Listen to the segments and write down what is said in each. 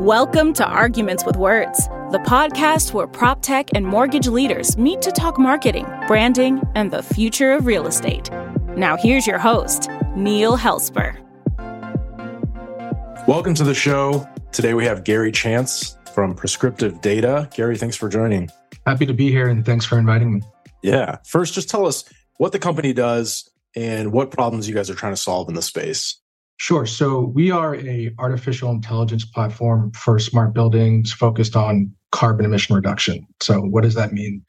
Welcome to Arguments with Words, the podcast where prop tech and mortgage leaders meet to talk marketing, branding, and the future of real estate. Now, here's your host, Neil Helsper. Welcome to the show. Today we have Gary Chance from Prescriptive Data. Gary, thanks for joining. Happy to be here and thanks for inviting me. Yeah. First, just tell us what the company does and what problems you guys are trying to solve in the space. Sure. So we are a artificial intelligence platform for smart buildings focused on carbon emission reduction. So what does that mean?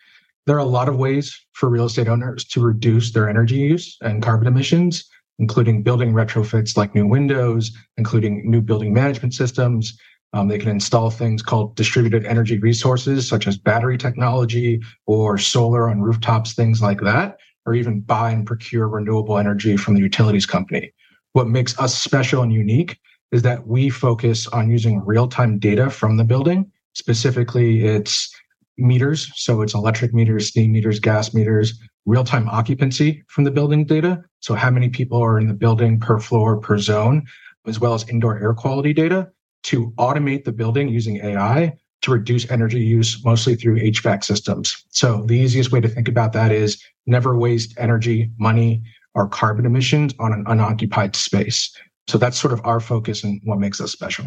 There are a lot of ways for real estate owners to reduce their energy use and carbon emissions, including building retrofits like new windows, including new building management systems. Um, they can install things called distributed energy resources, such as battery technology or solar on rooftops, things like that, or even buy and procure renewable energy from the utilities company. What makes us special and unique is that we focus on using real time data from the building. Specifically, it's meters. So it's electric meters, steam meters, gas meters, real time occupancy from the building data. So how many people are in the building per floor, per zone, as well as indoor air quality data to automate the building using AI to reduce energy use mostly through HVAC systems. So the easiest way to think about that is never waste energy, money, our carbon emissions on an unoccupied space. So that's sort of our focus and what makes us special.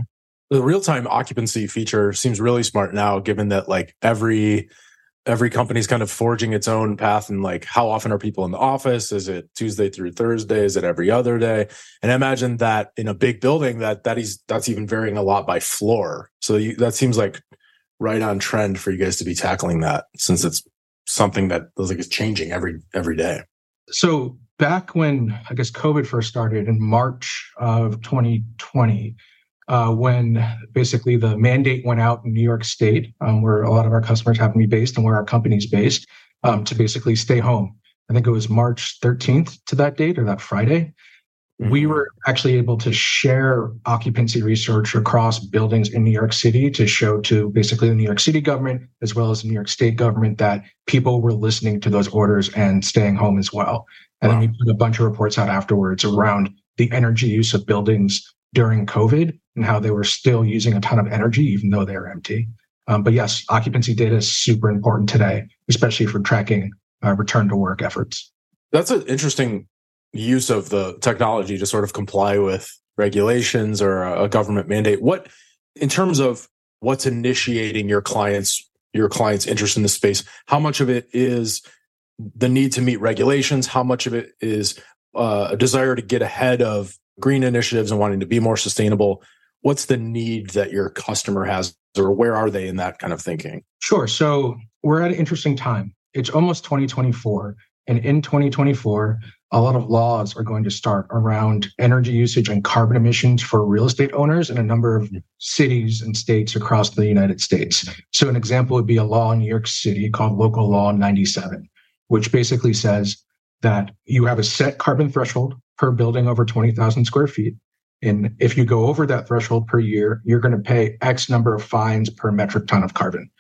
The real-time occupancy feature seems really smart now, given that like every every company's kind of forging its own path and like how often are people in the office? Is it tuesday through thursday? Is it every other day? And I imagine that in a big building that that is that's even varying a lot by floor. So you, that seems like right on trend for you guys to be tackling that since it's something that feels like is changing every every day. So back when I guess COVID first started in March of 2020, uh, when basically the mandate went out in New York State, um, where a lot of our customers happen to be based and where our company's based, um, to basically stay home. I think it was March 13th to that date or that Friday. Mm-hmm. We were actually able to share occupancy research across buildings in New York City to show to basically the New York City government as well as the New York State government that people were listening to those orders and staying home as well. And wow. then we put a bunch of reports out afterwards around the energy use of buildings during COVID and how they were still using a ton of energy, even though they're empty. Um, but yes, occupancy data is super important today, especially for tracking uh, return to work efforts. That's an interesting use of the technology to sort of comply with regulations or a government mandate. What, in terms of what's initiating your clients, your clients' interest in the space, how much of it is the need to meet regulations, how much of it is uh, a desire to get ahead of green initiatives and wanting to be more sustainable. What's the need that your customer has, or where are they in that kind of thinking? Sure. So we're at an interesting time. It's almost 2024. And in 2024, a lot of laws are going to start around energy usage and carbon emissions for real estate owners in a number of cities and states across the United States. So, an example would be a law in New York City called Local Law 97 which basically says that you have a set carbon threshold per building over 20,000 square feet. And if you go over that threshold per year, you're going to pay X number of fines per metric ton of carbon.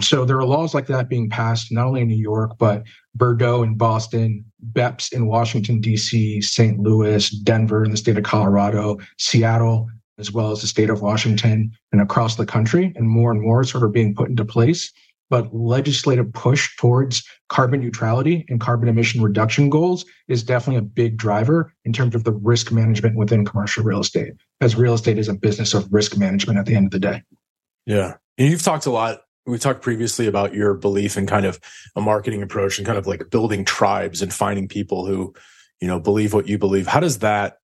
So there are laws like that being passed not only in New York, but BERDO in Boston, BEPS in Washington, D.C., St. Louis, Denver in the state of Colorado, Seattle, as well as the state of Washington and across the country. And more and more sort of being put into place but legislative push towards carbon neutrality and carbon emission reduction goals is definitely a big driver in terms of the risk management within commercial real estate, as real estate is a business of risk management at the end of the day. Yeah. And you've talked a lot. We talked previously about your belief in kind of a marketing approach and kind of like building tribes and finding people who, you know, believe what you believe. How does that,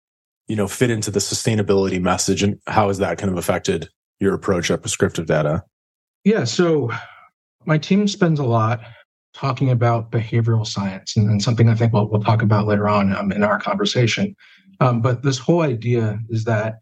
you know, fit into the sustainability message and how has that kind of affected your approach at prescriptive data? Yeah. So my team spends a lot talking about behavioral science and, and something I think we'll, we'll talk about later on um, in our conversation. Um, but this whole idea is that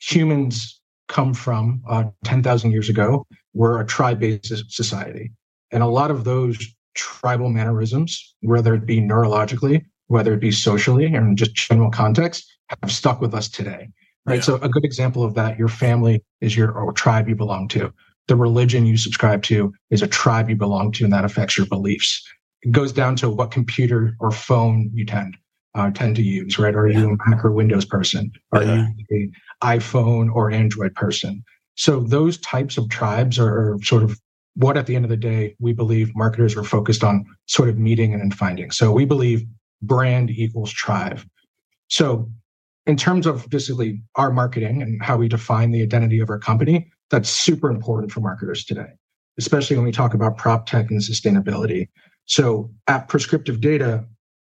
humans come from uh, 10,000 years ago, we're a tribe based society. And a lot of those tribal mannerisms, whether it be neurologically, whether it be socially, or in just general context, have stuck with us today. Right. Yeah. So a good example of that, your family is your tribe you belong to the religion you subscribe to is a tribe you belong to, and that affects your beliefs. It goes down to what computer or phone you tend uh, tend to use, right? Are yeah. you a Mac or Windows person? Are yeah. you an iPhone or Android person? So those types of tribes are sort of what at the end of the day we believe marketers are focused on sort of meeting and finding. So we believe brand equals tribe. So in terms of basically our marketing and how we define the identity of our company, that's super important for marketers today, especially when we talk about prop tech and sustainability. So at Prescriptive Data,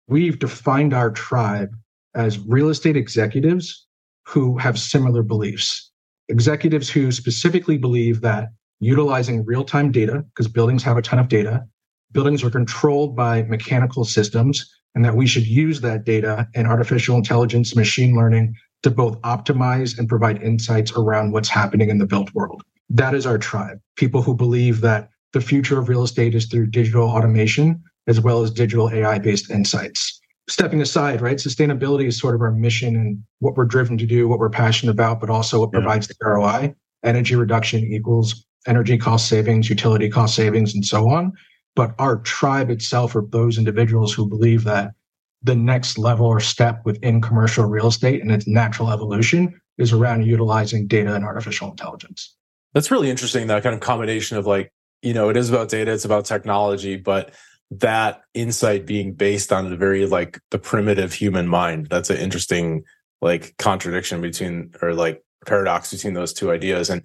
we've defined our tribe as real estate executives who have similar beliefs. Executives who specifically believe that utilizing real time data, because buildings have a ton of data, buildings are controlled by mechanical systems, and that we should use that data and artificial intelligence, machine learning to both optimize and provide insights around what's happening in the built world. That is our tribe. People who believe that the future of real estate is through digital automation as well as digital AI based insights. Stepping aside, right? Sustainability is sort of our mission and what we're driven to do, what we're passionate about, but also what yeah. provides the ROI. Energy reduction equals energy cost savings, utility cost savings, and so on. But our tribe itself are those individuals who believe that the next level or step within commercial real estate and its natural evolution is around utilizing data and artificial intelligence. That's really interesting, that kind of combination of like, you know, it is about data, it's about technology, but that insight being based on the very like the primitive human mind. That's an interesting like contradiction between or like paradox between those two ideas. And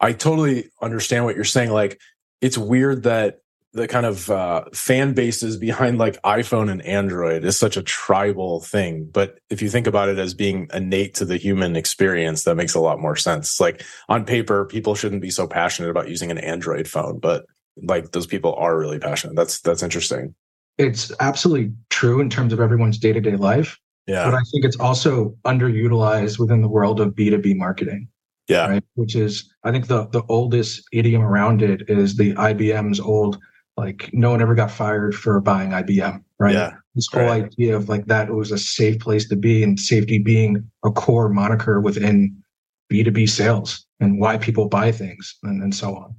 I totally understand what you're saying. Like, it's weird that the kind of uh, fan bases behind like iPhone and Android is such a tribal thing. But if you think about it as being innate to the human experience, that makes a lot more sense. Like on paper, people shouldn't be so passionate about using an Android phone, but like those people are really passionate. That's that's interesting. It's absolutely true in terms of everyone's day to day life. Yeah. But I think it's also underutilized within the world of B2B marketing. Yeah. Right. Which is, I think the the oldest idiom around it is the IBM's old like no one ever got fired for buying IBM, right? Yeah. This whole right. idea of like that was a safe place to be and safety being a core moniker within B2B sales and why people buy things and, and so on.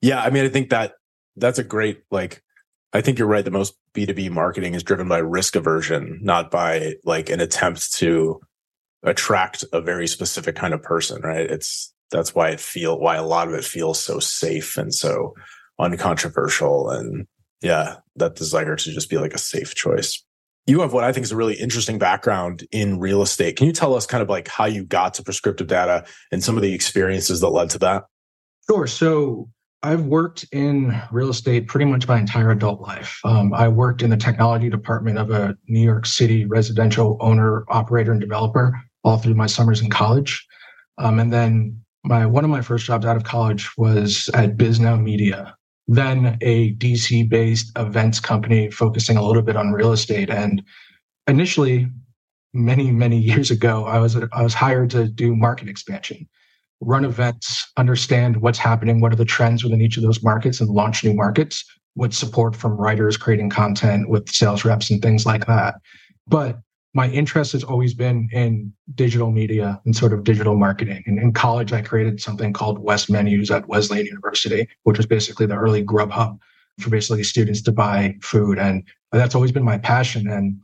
Yeah. I mean, I think that that's a great, like, I think you're right. The most B2B marketing is driven by risk aversion, not by like an attempt to attract a very specific kind of person, right? It's, that's why it feel, why a lot of it feels so safe and so uncontroversial and yeah, that desire to just be like a safe choice. You have what I think is a really interesting background in real estate. Can you tell us kind of like how you got to prescriptive data and some of the experiences that led to that? Sure. So I've worked in real estate pretty much my entire adult life. Um, I worked in the technology department of a New York City residential owner, operator, and developer all through my summers in college. Um, and then my one of my first jobs out of college was at Bisnow Media, then a DC based events company focusing a little bit on real estate. And initially, many, many years ago, I was, I was hired to do market expansion, run events, understand what's happening, what are the trends within each of those markets, and launch new markets with support from writers creating content with sales reps and things like that. But my interest has always been in digital media and sort of digital marketing. And in college, I created something called West Menus at Wesleyan University, which was basically the early Grubhub for basically students to buy food. And that's always been my passion. And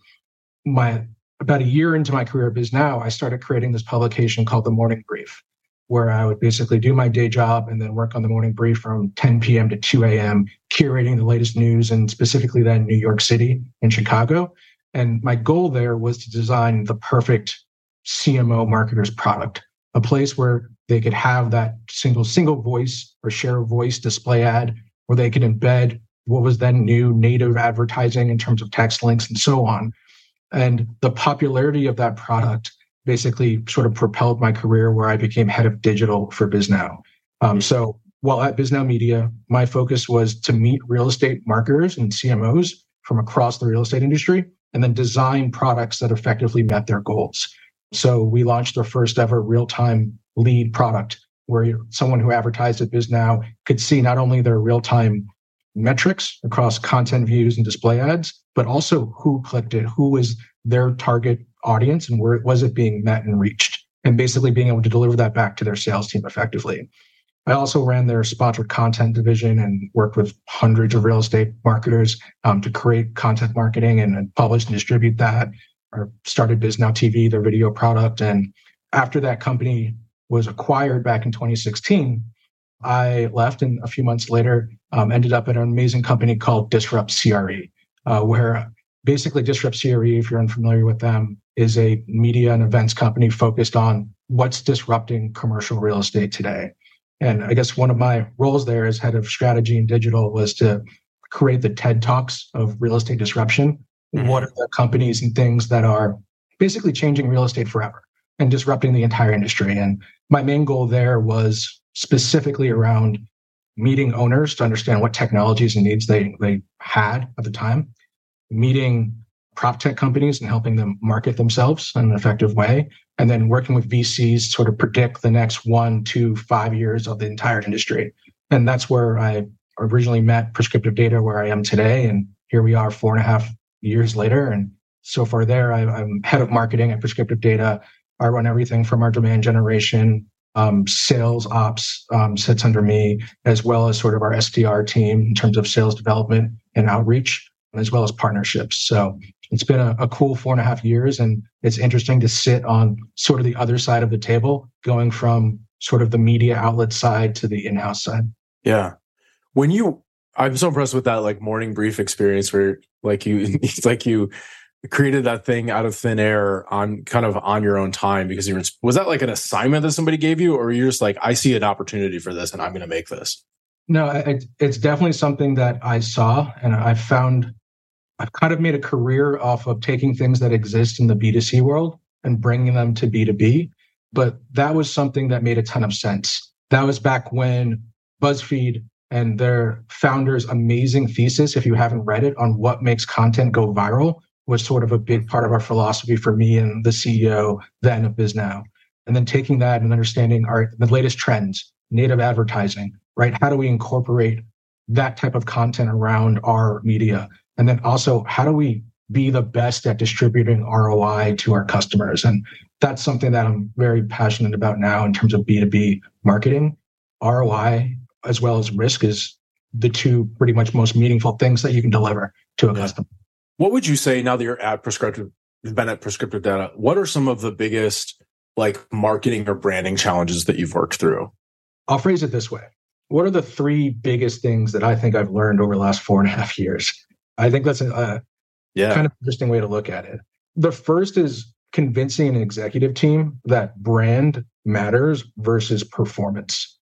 my about a year into my career Bisnow, I started creating this publication called The Morning Brief, where I would basically do my day job and then work on the morning brief from 10 p.m. to 2 a.m., curating the latest news and specifically then New York City and Chicago. And my goal there was to design the perfect CMO marketer's product, a place where they could have that single single voice or share a voice display ad, where they could embed what was then new native advertising in terms of text links and so on. And the popularity of that product basically sort of propelled my career where I became head of digital for Bisnow. Um, so while at Bisnow Media, my focus was to meet real estate marketers and CMOs from across the real estate industry and then design products that effectively met their goals. So we launched our first ever real time lead product where someone who advertised at Bisnow could see not only their real time metrics across content views and display ads, but also who clicked it, who was their target audience and where was it being met and reached, and basically being able to deliver that back to their sales team effectively. I also ran their sponsored content division and worked with hundreds of real estate marketers um, to create content marketing and, publish and distribute that. Or started Bisnow TV, their video product. And after that company was acquired back in 2016, I left and a few months later um, ended up at an amazing company called Disrupt CRE, uh, where basically Disrupt CRE, if you're unfamiliar with them, is a media and events company focused on what's disrupting commercial real estate today. And I guess one of my roles there as head of strategy and digital was to create the TED Talks of real estate disruption. Mm-hmm. What are the companies and things that are basically changing real estate forever and disrupting the entire industry? And my main goal there was specifically around meeting owners to understand what technologies and needs they, they had at the time, meeting prop tech companies and helping them market themselves in an effective way, and then working with VCs to sort of predict the next one, two, five years of the entire industry. And that's where I originally met Prescriptive Data, where I am today. And here we are four and a half years later. And so far there, I, am head of marketing at Prescriptive Data. I run everything from our demand generation, um, sales ops um, sits under me, as well as sort of our SDR team in terms of sales development and outreach, as well as partnerships. So it's been a, a, cool four and a half years, and it's interesting to sit on sort of the other side of the table, going from sort of the media outlet side to the in-house side. Yeah, when you, I'm so impressed with that like morning brief experience where like you, it's like you created that thing out of thin air on kind of on your own time because you were was that like an assignment that somebody gave you or you're just like i see an opportunity for this and i'm going to make this no it, it's definitely something that i saw and i found i've kind of made a career off of taking things that exist in the b2c world and bringing them to b2b but that was something that made a ton of sense that was back when buzzfeed and their founder's amazing thesis if you haven't read it on what makes content go viral was sort of a big part of our philosophy for me and the CEO then of Bisnow. And then taking that and understanding our the latest trends, native advertising, right? How do we incorporate that type of content around our media? And then also, how do we be the best at distributing ROI to our customers? And that's something that I'm very passionate about now in terms of B2B marketing. ROI as well as risk is the two pretty much most meaningful things that you can deliver to a yeah. customer. What would you say now that you're at prescriptive, been at prescriptive data? What are some of the biggest like marketing or branding challenges that you've worked through? I'll phrase it this way. What are the three biggest things that I think I've learned over the last four and a half years? I think that's a, yeah. kind of interesting way to look at it. The first is convincing an executive team that brand matters versus performance.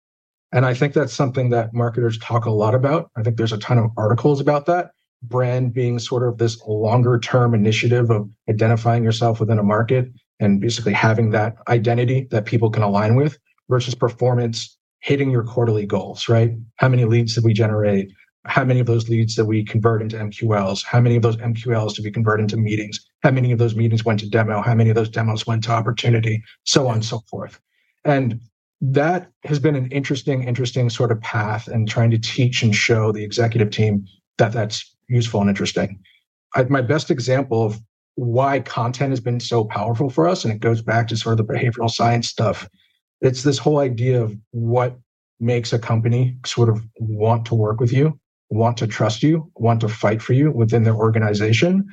And I think that's something that marketers talk a lot about. I think there's a ton of articles about that brand being sort of this longer term initiative of identifying yourself within a market and basically having that identity that people can align with versus performance hitting your quarterly goals, right? How many leads did we generate? How many of those leads did we convert into MQLs? How many of those MQLs did we convert into meetings? How many of those meetings went to demo? How many of those demos went to opportunity? So on and so forth. And that has been an interesting, interesting sort of path and trying to teach and show the executive team that that's useful and interesting. I, my best example of why content has been so powerful for us, and it goes back to sort of the behavioral science stuff. It's this whole idea of what makes a company sort of want to work with you, want to trust you, want to fight for you within their organization,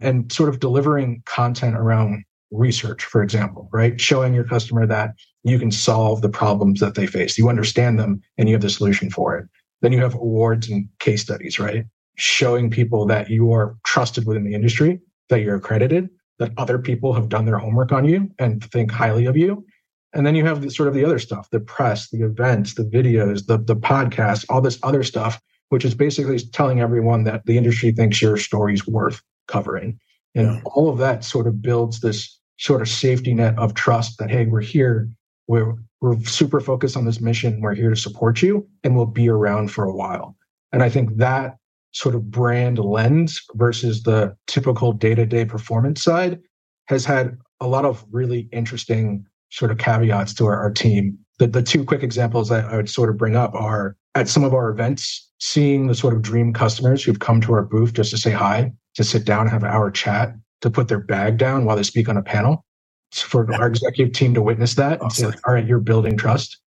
and sort of delivering content around research, for example, right? Showing your customer that you can solve the problems that they face. You understand them and you have the solution for it. Then you have awards and case studies, right? showing people that you are trusted within the industry, that you're accredited, that other people have done their homework on you and think highly of you. And then you have the, sort of the other stuff, the press, the events, the videos, the, the podcast, all this other stuff, which is basically telling everyone that the industry thinks your story is worth covering. And yeah. all of that sort of builds this sort of safety net of trust that, hey, we're here. We're, we're super focused on this mission. We're here to support you and we'll be around for a while. And I think that sort of brand lens versus the typical day-to-day performance side has had a lot of really interesting sort of caveats to our, our team. The, the two quick examples that I would sort of bring up are at some of our events, seeing the sort of dream customers who've come to our booth just to say hi, to sit down and have our chat, to put their bag down while they speak on a panel. for our executive team to witness that awesome. and say, all right, you're building trust.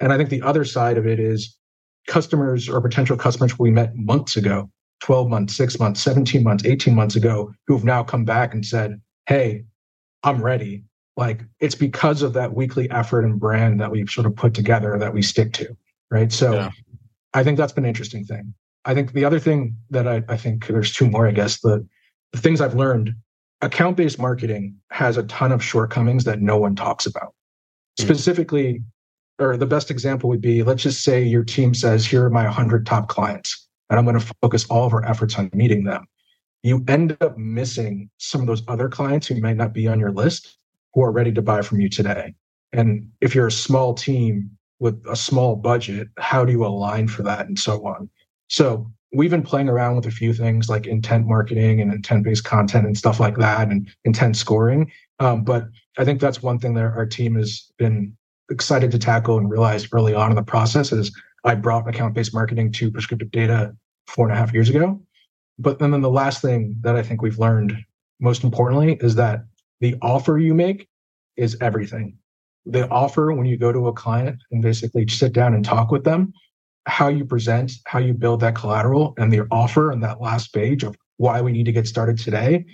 And I think the other side of it is customers or potential customers we met months ago 12 months, six months, 17 months, 18 months ago who've now come back and said, Hey, I'm ready. Like it's because of that weekly effort and brand that we've sort of put together that we stick to. Right. So yeah. I think that's been an interesting thing. I think the other thing that I, I think there's two more, I guess, the, the things I've learned, account based marketing has a ton of shortcomings that no one talks about. Mm-hmm. Specifically, or the best example would be let's just say your team says, here are my 100 top clients, and I'm going to focus all of our efforts on meeting them. You end up missing some of those other clients who might not be on your list who are ready to buy from you today. And if you're a small team with a small budget, how do you align for that and so on? So we've been playing around with a few things like intent marketing and intent based content and stuff like that and intent scoring. Um, but I think that's one thing that our team has been excited to tackle and realized early on in the process is I brought account based marketing to prescriptive data four and a half years ago. But then, then the last thing that I think we've learned most importantly is that the offer you make is everything. The offer when you go to a client and basically sit down and talk with them, how you present, how you build that collateral, and the offer and that last page of why we need to get started today,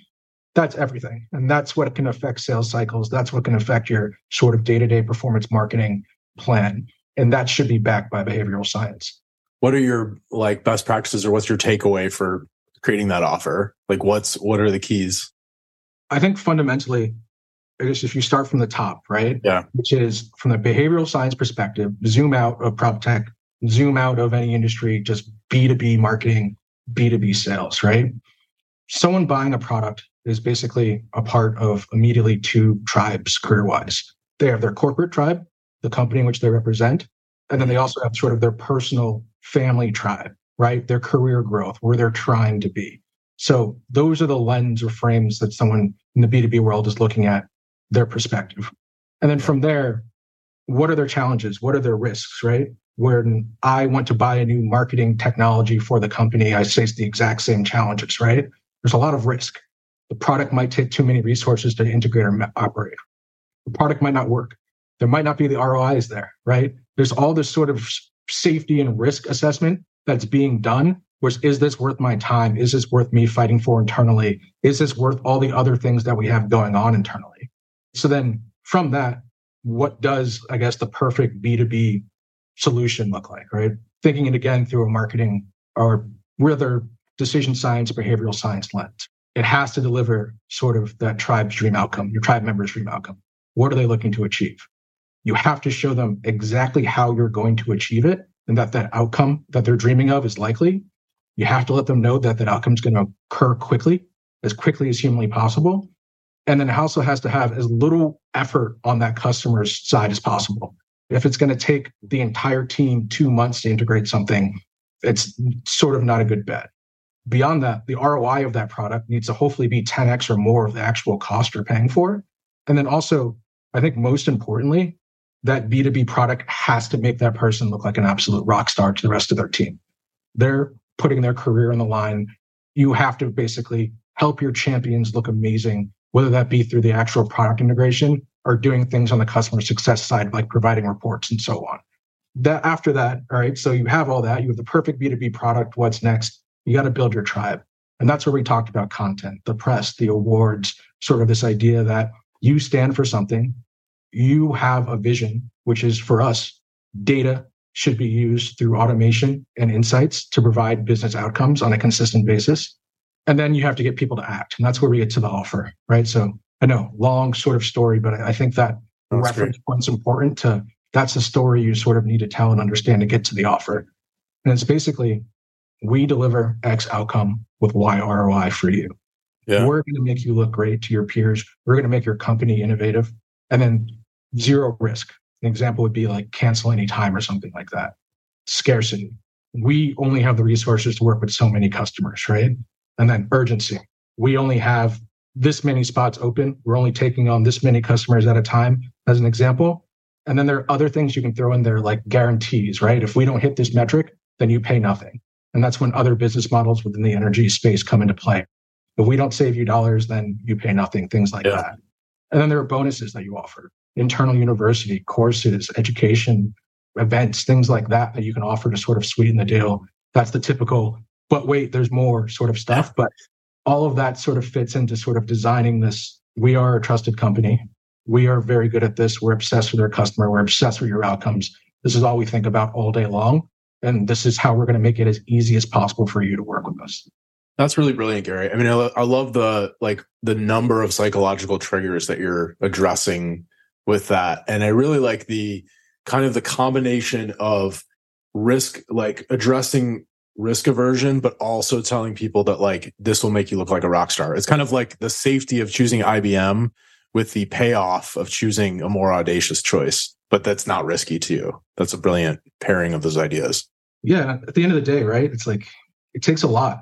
that's everything. And that's what can affect sales cycles. That's what can affect your sort of day to day performance marketing plan. And that should be backed by behavioral science. What are your like best practices or what's your takeaway for creating that offer? Like what's what are the keys? I think fundamentally, I guess if you start from the top, right? Yeah. Which is from the behavioral science perspective, zoom out of prop tech, zoom out of any industry, just B2B marketing, B2B sales, right? Someone buying a product is basically a part of immediately two tribes career wise. They have their corporate tribe, the company in which they represent, and then they also have sort of their personal family tribe, right? Their career growth, where they're trying to be. So those are the lens or frames that someone in the B2B world is looking at their perspective. And then from there, what are their challenges? What are their risks, right? When I want to buy a new marketing technology for the company, I face the exact same challenges, right? There's a lot of risk. The product might take too many resources to integrate or operate. The product might not work. There might not be the ROIs there, right? There's all this sort of safety and risk assessment that's being done. Which is this worth my time? Is this worth me fighting for internally? Is this worth all the other things that we have going on internally? So then from that, what does, I guess, the perfect B2B solution look like, right? Thinking it again through a marketing or rather decision science, behavioral science lens it has to deliver sort of that tribe's dream outcome, your tribe member's dream outcome. What are they looking to achieve? You have to show them exactly how you're going to achieve it and that that outcome that they're dreaming of is likely. You have to let them know that that outcome is going to occur quickly, as quickly as humanly possible. And then it also has to have as little effort on that customer's side as possible. If it's going to take the entire team two months to integrate something, it's sort of not a good bet beyond that, the ROI of that product needs to hopefully be 10x or more of the actual cost you're paying for. And then also, I think most importantly, that B2B product has to make that person look like an absolute rock star to the rest of their team. They're putting their career on the line. You have to basically help your champions look amazing, whether that be through the actual product integration or doing things on the customer success side, like providing reports and so on. That after that, all right, so you have all that, you have the perfect B2B product. What's next? You got to build your tribe. And that's where we talked about content, the press, the awards, sort of this idea that you stand for something, you have a vision, which is for us, data should be used through automation and insights to provide business outcomes on a consistent basis. And then you have to get people to act. And that's where we get to the offer, right? So I know long sort of story, but I think that that's reference great. point's important to that's the story you sort of need to tell and understand to get to the offer. And it's basically we deliver X outcome with Y ROI for you. Yeah. We're going to make you look great to your peers. We're going to make your company innovative and then zero risk. An example would be like cancel any time or something like that. Scarcity. We only have the resources to work with so many customers, right? And then urgency. We only have this many spots open. We're only taking on this many customers at a time, as an example. And then there are other things you can throw in there like guarantees, right? If we don't hit this metric, then you pay nothing. And that's when other business models within the energy space come into play. If we don't save you dollars, then you pay nothing, things like yeah. that. And then there are bonuses that you offer internal university courses, education, events, things like that that you can offer to sort of sweeten the deal. That's the typical, but wait, there's more sort of stuff. But all of that sort of fits into sort of designing this. We are a trusted company. we are very good at this. We're obsessed with our customer. We're obsessed with your outcomes. This is all we think about all day long. And this is how we're going to make it as easy as possible for you to work with us. That's really brilliant, Gary. I mean, I, I love the like the number of psychological triggers that you're addressing with that, and I really like the kind of the combination of risk, like addressing risk aversion, but also telling people that like this will make you look like a rock star. It's kind of like the safety of choosing IBM with the payoff of choosing a more audacious choice, but that's not risky to you. That's a brilliant pairing of those ideas. Yeah. At the end of the day, right? It's like it takes a lot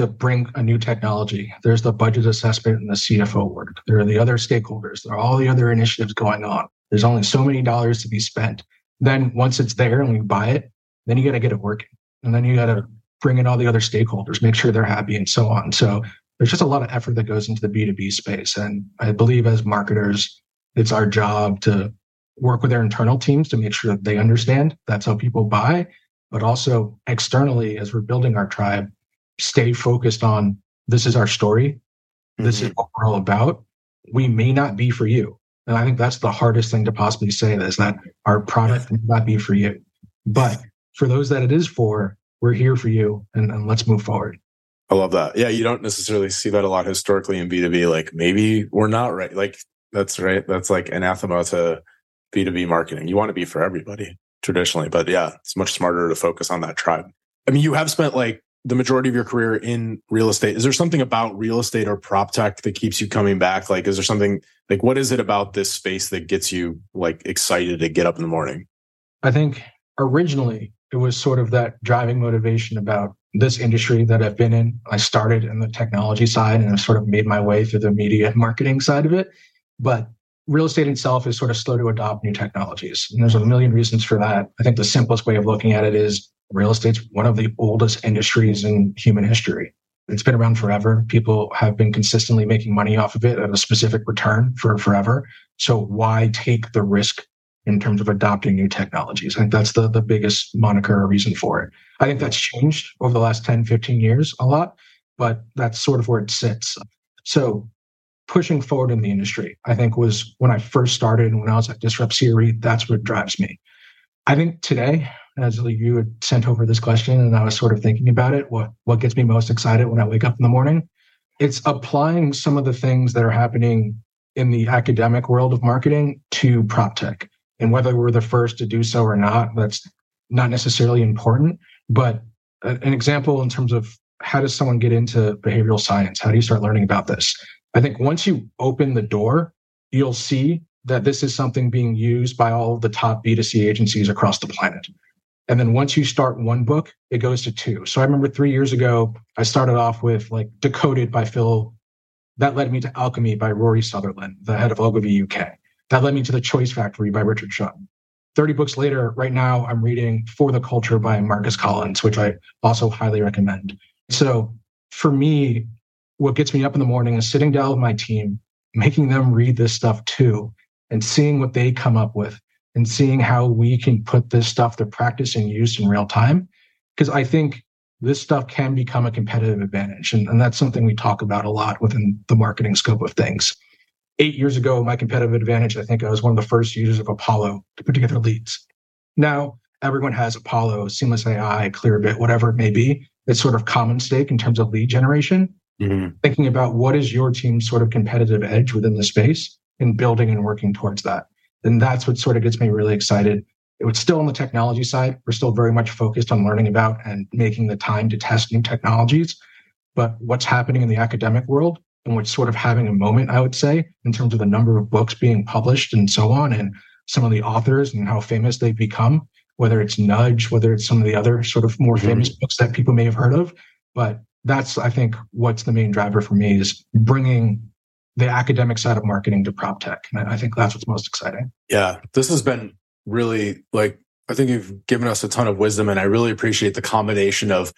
to bring a new technology. There's the budget assessment and the CFO work. There are the other stakeholders. There are all the other initiatives going on. There's only so many dollars to be spent. Then once it's there and we buy it, then you got to get it working. And then you got to bring in all the other stakeholders, make sure they're happy and so on. So there's just a lot of effort that goes into the B2B space. And I believe as marketers, it's our job to work with their internal teams to make sure that they understand that's how people buy, but also externally as we're building our tribe, stay focused on this is our story. This mm-hmm. is what we're all about. We may not be for you. And I think that's the hardest thing to possibly say is that our product may not be for you. But for those that it is for, we're here for you and, and let's move forward. I love that. Yeah, you don't necessarily see that a lot historically in B2B. Like maybe we're not right. Like that's right. That's like anathema to B2B marketing. You want to be for everybody traditionally, but yeah, it's much smarter to focus on that tribe. I mean, you have spent like the majority of your career in real estate. Is there something about real estate or prop tech that keeps you coming back? Like, is there something like what is it about this space that gets you like excited to get up in the morning? I think originally it was sort of that driving motivation about this industry that I've been in. I started in the technology side and I've sort of made my way through the media marketing side of it. But real estate itself is sort of slow to adopt new technologies. And there's a million reasons for that. I think the simplest way of looking at it is real estate's one of the oldest industries in human history. It's been around forever. People have been consistently making money off of it at a specific return for forever. So why take the risk in terms of adopting new technologies. I think that's the, the biggest moniker or reason for it. I think that's changed over the last 10, 15 years a lot, but that's sort of where it sits. So pushing forward in the industry, I think was when I first started and when I was at Disrupt CRE, that's what drives me. I think today, as you had sent over this question and I was sort of thinking about it, what, what gets me most excited when I wake up in the morning? It's applying some of the things that are happening in the academic world of marketing to prop tech. And whether we're the first to do so or not, that's not necessarily important. But an example in terms of how does someone get into behavioral science? How do you start learning about this? I think once you open the door, you'll see that this is something being used by all of the top B2C agencies across the planet. And then once you start one book, it goes to two. So I remember three years ago, I started off with like Decoded by Phil. That led me to Alchemy by Rory Sutherland, the head of Ogilvy UK. That led me to The Choice Factory by Richard Shotton. 30 books later, right now, I'm reading For the Culture by Marcus Collins, which I also highly recommend. So for me, what gets me up in the morning is sitting down with my team, making them read this stuff too, and seeing what they come up with and seeing how we can put this stuff to practice and use in real time. Because I think this stuff can become a competitive advantage. And, and that's something we talk about a lot within the marketing scope of things eight years ago, my competitive advantage, I think I was one of the first users of Apollo to put together leads. Now everyone has Apollo, Seamless AI, Clearbit, whatever it may be. It's sort of common stake in terms of lead generation. Mm-hmm. Thinking about what is your team's sort of competitive edge within the space and building and working towards that. And that's what sort of gets me really excited. It was still on the technology side. We're still very much focused on learning about and making the time to test new technologies. But what's happening in the academic world and what's sort of having a moment, I would say, in terms of the number of books being published and so on, and some of the authors and how famous they've become, whether it's Nudge, whether it's some of the other sort of more mm-hmm. famous books that people may have heard of. But that's, I think, what's the main driver for me is bringing the academic side of marketing to prop tech. And I think that's what's most exciting. Yeah, this has been really like, I think you've given us a ton of wisdom, and I really appreciate the combination of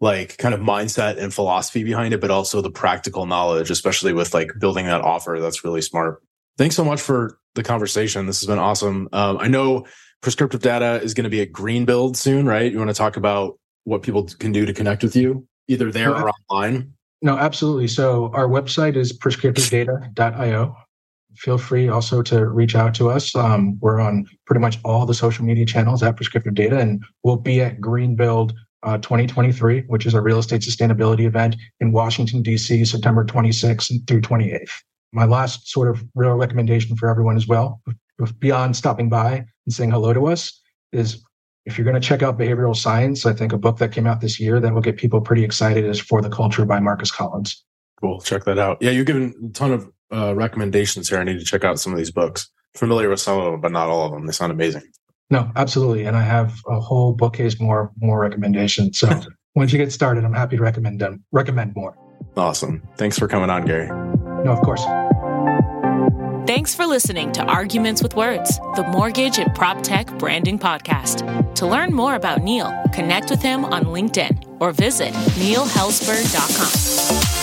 like kind of mindset and philosophy behind it, but also the practical knowledge, especially with like building that offer. That's really smart. Thanks so much for the conversation. This has been awesome. Um, I know prescriptive data is going to be a Greenbuild soon, right? You want to talk about what people can do to connect with you, either there or online? No, absolutely. So our website is prescriptivedata.io. feel free also to reach out to us. Um, we're on pretty much all the social media channels at Prescriptive Data, and we'll be at Greenbuild uh, 2023, which is a real estate sustainability event in Washington, D.C., September 26th through 28th. My last sort of real recommendation for everyone as well, beyond stopping by and saying hello to us, is if you're going to check out behavioral science, I think a book that came out this year that will get people pretty excited is For the Culture by Marcus Collins. Cool. Check that out. Yeah, you've given a ton of uh, recommendations here. I need to check out some of these books. Familiar with some of them, but not all of them. They sound amazing. No, absolutely. And I have a whole bookcase more more recommendations. So once you get started, I'm happy to recommend them. Recommend more. Awesome. Thanks for coming on, Gary. No, of course. Thanks for listening to Arguments with Words, the mortgage and prop tech branding podcast. To learn more about Neil, connect with him on LinkedIn or visit neilhelsper.com.